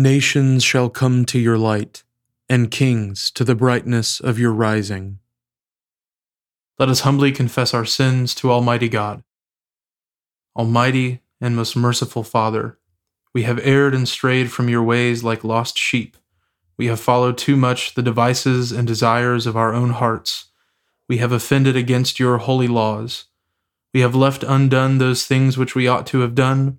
Nations shall come to your light, and kings to the brightness of your rising. Let us humbly confess our sins to Almighty God. Almighty and most merciful Father, we have erred and strayed from your ways like lost sheep. We have followed too much the devices and desires of our own hearts. We have offended against your holy laws. We have left undone those things which we ought to have done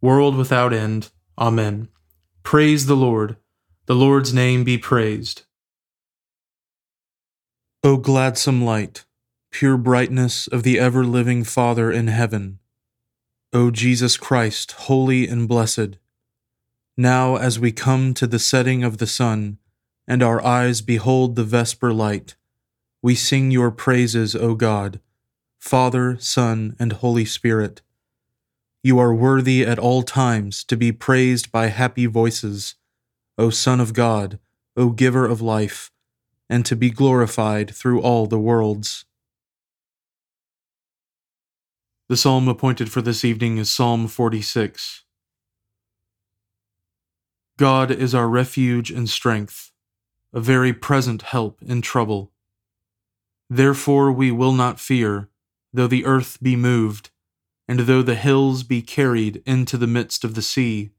world without end. Amen. Praise the Lord. The Lord's name be praised. O gladsome light, pure brightness of the ever living Father in heaven, O Jesus Christ, holy and blessed, now as we come to the setting of the sun, and our eyes behold the vesper light, we sing your praises, O God, Father, Son, and Holy Spirit. You are worthy at all times to be praised by happy voices, O Son of God, O Giver of life, and to be glorified through all the worlds. The psalm appointed for this evening is Psalm 46. God is our refuge and strength, a very present help in trouble. Therefore we will not fear, though the earth be moved and though the hills be carried into the midst of the sea,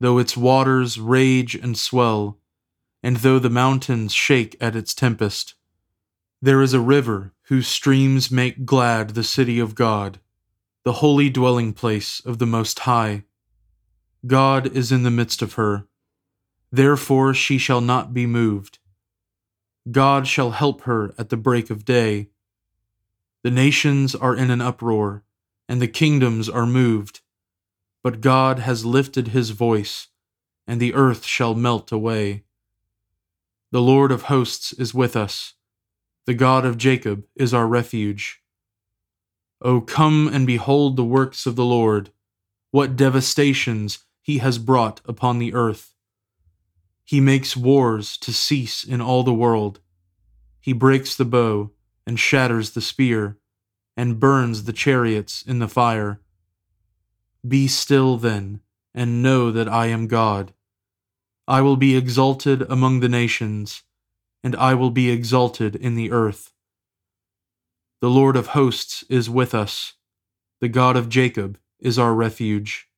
though its waters rage and swell, and though the mountains shake at its tempest, there is a river whose streams make glad the city of God, the holy dwelling place of the Most High. God is in the midst of her. Therefore she shall not be moved. God shall help her at the break of day. The nations are in an uproar and the kingdoms are moved. But God has lifted his voice, and the earth shall melt away. The Lord of hosts is with us. The God of Jacob is our refuge. O come and behold the works of the Lord, what devastations he has brought upon the earth. He makes wars to cease in all the world. He breaks the bow and shatters the spear and burns the chariots in the fire. Be still then, and know that I am God. I will be exalted among the nations, and I will be exalted in the earth. The Lord of hosts is with us, the God of Jacob is our refuge.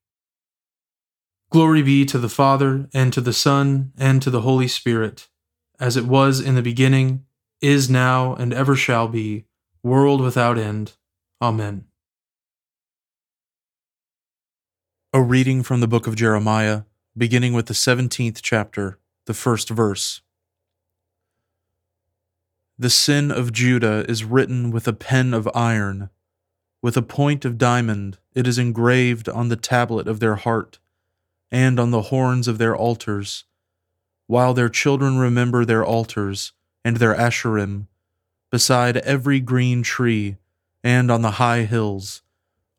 Glory be to the Father, and to the Son, and to the Holy Spirit, as it was in the beginning, is now, and ever shall be world without end. Amen. A reading from the book of Jeremiah, beginning with the 17th chapter, the first verse. The sin of Judah is written with a pen of iron. With a point of diamond, it is engraved on the tablet of their heart and on the horns of their altars, while their children remember their altars and their asherim beside every green tree, and on the high hills,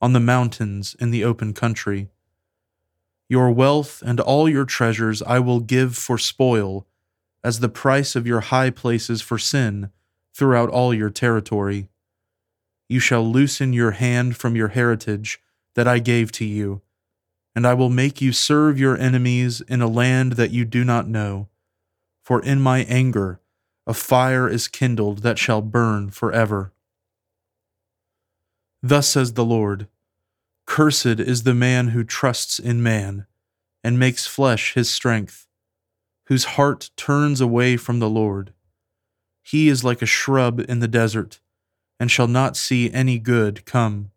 on the mountains in the open country. Your wealth and all your treasures I will give for spoil as the price of your high places for sin throughout all your territory. You shall loosen your hand from your heritage that I gave to you, and I will make you serve your enemies in a land that you do not know. For in my anger a fire is kindled that shall burn forever. Thus says the Lord Cursed is the man who trusts in man, and makes flesh his strength, whose heart turns away from the Lord. He is like a shrub in the desert, and shall not see any good come.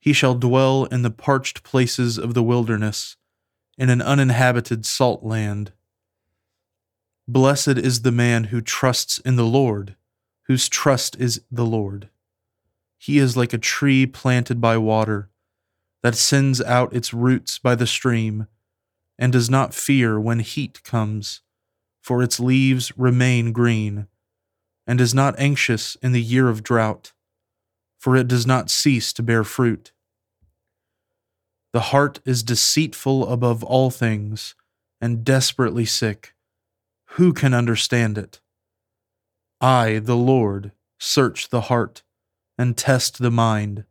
He shall dwell in the parched places of the wilderness, in an uninhabited salt land. Blessed is the man who trusts in the Lord, whose trust is the Lord. He is like a tree planted by water, that sends out its roots by the stream, and does not fear when heat comes, for its leaves remain green, and is not anxious in the year of drought, for it does not cease to bear fruit. The heart is deceitful above all things, and desperately sick. Who can understand it? I, the Lord, search the heart and test the mind,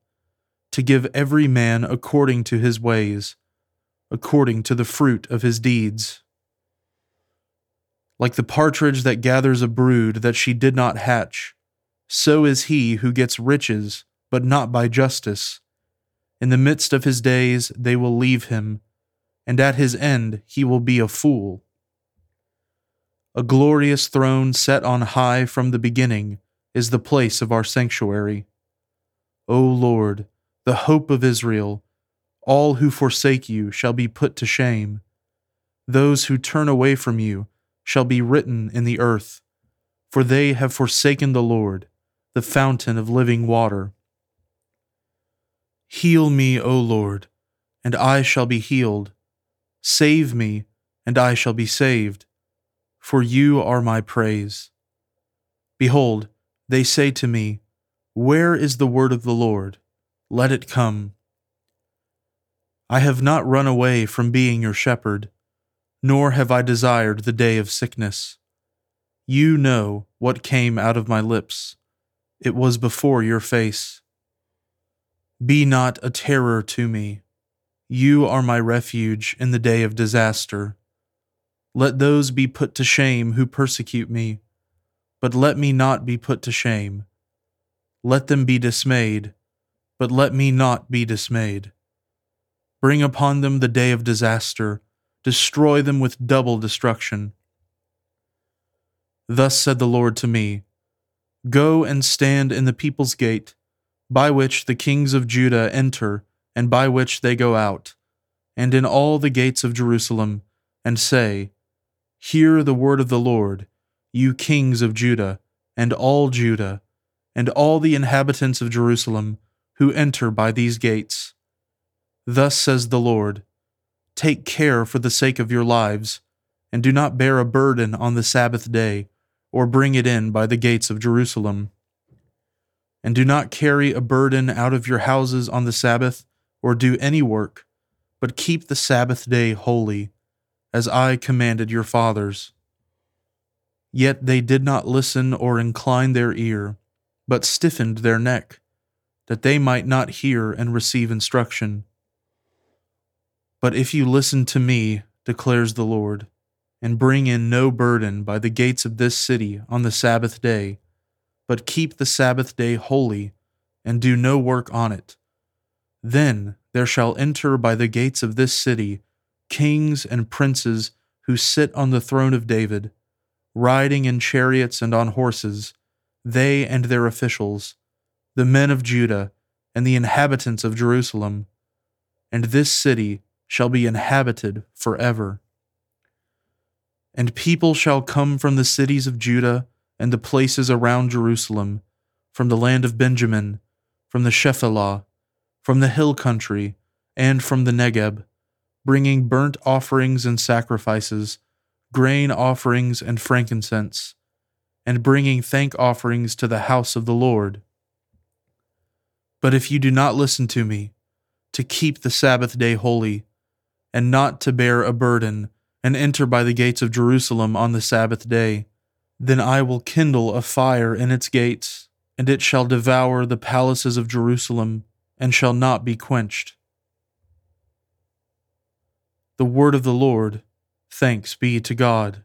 to give every man according to his ways, according to the fruit of his deeds. Like the partridge that gathers a brood that she did not hatch, so is he who gets riches, but not by justice. In the midst of his days they will leave him, and at his end he will be a fool. A glorious throne set on high from the beginning is the place of our sanctuary. O Lord, the hope of Israel, all who forsake you shall be put to shame. Those who turn away from you shall be written in the earth, for they have forsaken the Lord, the fountain of living water. Heal me, O Lord, and I shall be healed. Save me, and I shall be saved, for you are my praise. Behold, they say to me, where is the word of the Lord? Let it come. I have not run away from being your shepherd, nor have I desired the day of sickness. You know what came out of my lips. It was before your face. Be not a terror to me. You are my refuge in the day of disaster. Let those be put to shame who persecute me, but let me not be put to shame. Let them be dismayed, but let me not be dismayed. Bring upon them the day of disaster, destroy them with double destruction. Thus said the Lord to me Go and stand in the people's gate, by which the kings of Judah enter, and by which they go out, and in all the gates of Jerusalem, and say, Hear the word of the Lord, you kings of Judah, and all Judah and all the inhabitants of Jerusalem who enter by these gates. Thus says the Lord Take care for the sake of your lives, and do not bear a burden on the Sabbath day, or bring it in by the gates of Jerusalem. And do not carry a burden out of your houses on the Sabbath, or do any work, but keep the Sabbath day holy, as I commanded your fathers. Yet they did not listen or incline their ear but stiffened their neck, that they might not hear and receive instruction. But if you listen to me, declares the Lord, and bring in no burden by the gates of this city on the Sabbath day, but keep the Sabbath day holy, and do no work on it, then there shall enter by the gates of this city kings and princes who sit on the throne of David, riding in chariots and on horses they and their officials, the men of Judah, and the inhabitants of Jerusalem. And this city shall be inhabited forever. And people shall come from the cities of Judah and the places around Jerusalem, from the land of Benjamin, from the Shephelah, from the hill country, and from the Negeb, bringing burnt offerings and sacrifices, grain offerings and frankincense and bringing thank offerings to the house of the Lord. But if you do not listen to me, to keep the Sabbath day holy, and not to bear a burden, and enter by the gates of Jerusalem on the Sabbath day. Then I will kindle a fire in its gates, and it shall devour the palaces of Jerusalem, and shall not be quenched. The word of the Lord. Thanks be to God.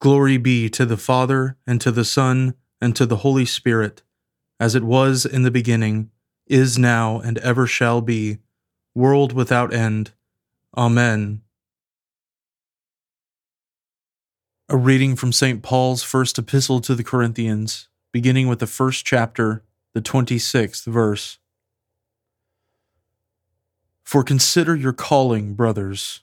Glory be to the Father, and to the Son, and to the Holy Spirit, as it was in the beginning, is now, and ever shall be, world without end. Amen. A reading from St. Paul's first epistle to the Corinthians, beginning with the first chapter, the 26th verse. For consider your calling, brothers.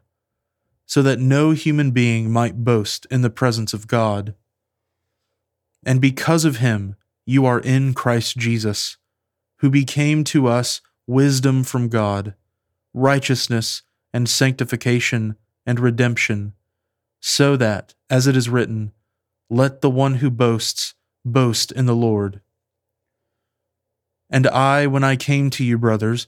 so that no human being might boast in the presence of God. And because of him, you are in Christ Jesus, who became to us wisdom from God, righteousness and sanctification and redemption so that, as it is written, let the one who boasts boast in the Lord. And I, when I came to you, brothers,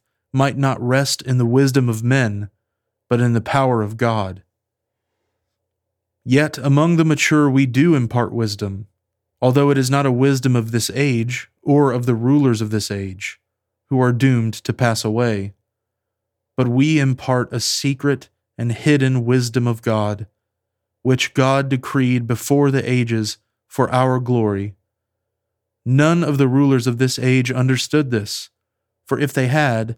might not rest in the wisdom of men, but in the power of God. Yet among the mature we do impart wisdom, although it is not a wisdom of this age or of the rulers of this age, who are doomed to pass away. But we impart a secret and hidden wisdom of God, which God decreed before the ages for our glory. None of the rulers of this age understood this, for if they had,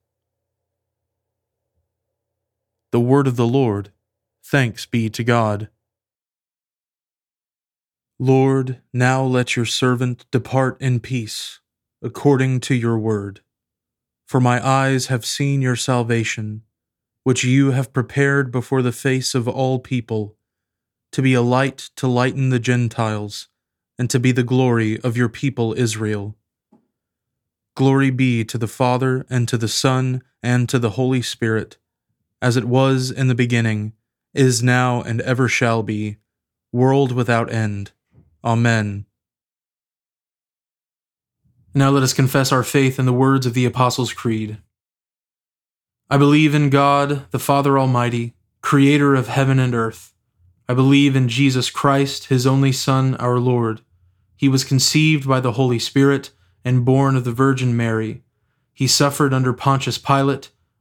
The word of the Lord. Thanks be to God. Lord, now let your servant depart in peace, according to your word. For my eyes have seen your salvation, which you have prepared before the face of all people to be a light to lighten the Gentiles, and to be the glory of your people Israel. Glory be to the Father, and to the Son, and to the Holy Spirit, as it was in the beginning, is now, and ever shall be, world without end. Amen. Now let us confess our faith in the words of the Apostles' Creed. I believe in God, the Father Almighty, creator of heaven and earth. I believe in Jesus Christ, his only Son, our Lord. He was conceived by the Holy Spirit and born of the Virgin Mary. He suffered under Pontius Pilate,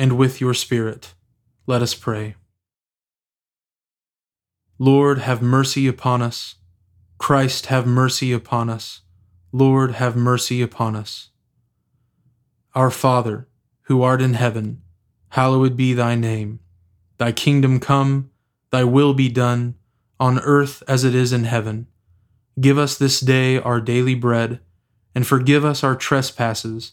and with your spirit. Let us pray. Lord, have mercy upon us. Christ, have mercy upon us. Lord, have mercy upon us. Our Father, who art in heaven, hallowed be thy name. Thy kingdom come, thy will be done on earth as it is in heaven. Give us this day our daily bread, and forgive us our trespasses,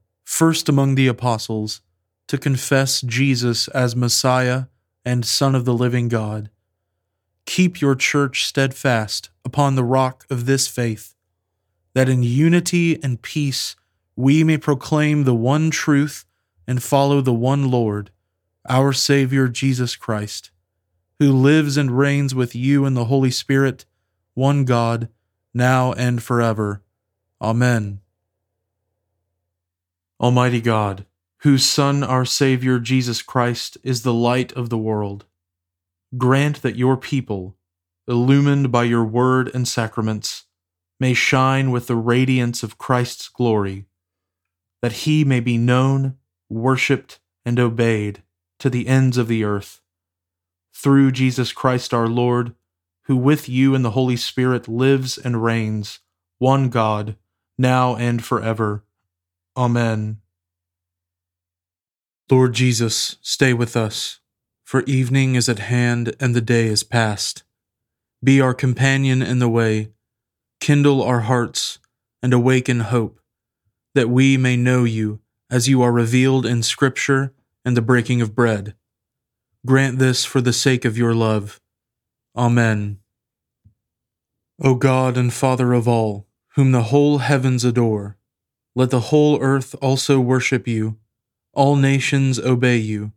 first among the apostles, to confess Jesus as Messiah and Son of the living God, keep your church steadfast upon the rock of this faith, that in unity and peace we may proclaim the one truth and follow the one Lord, our Savior Jesus Christ who lives and reigns with you in the Holy Spirit, one God, now and forever. Amen. Almighty God, whose Son, our Savior Jesus Christ, is the light of the world, grant that your people, illumined by your word and sacraments, may shine with the radiance of Christ's glory, that he may be known, worshipped, and obeyed to the ends of the earth through Jesus Christ our Lord, who with you in the Holy Spirit lives and reigns, one God, now and forever. Amen. Lord Jesus, stay with us, for evening is at hand and the day is past. Be our companion in the way, kindle our hearts, and awaken hope, that we may know you as you are revealed in Scripture and the breaking of bread Grant this for the sake of your love. Amen. O God and Father of all, whom the whole heavens adore, let the whole earth also worship you, all nations obey you,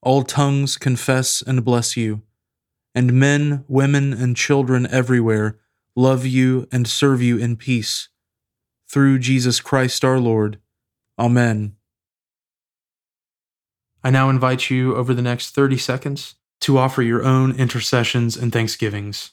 all tongues confess and bless you, and men, women, and children everywhere love you and serve you in peace. Through Jesus Christ our Lord. Amen. I now invite you over the next 30 seconds to offer your own intercessions and thanksgivings.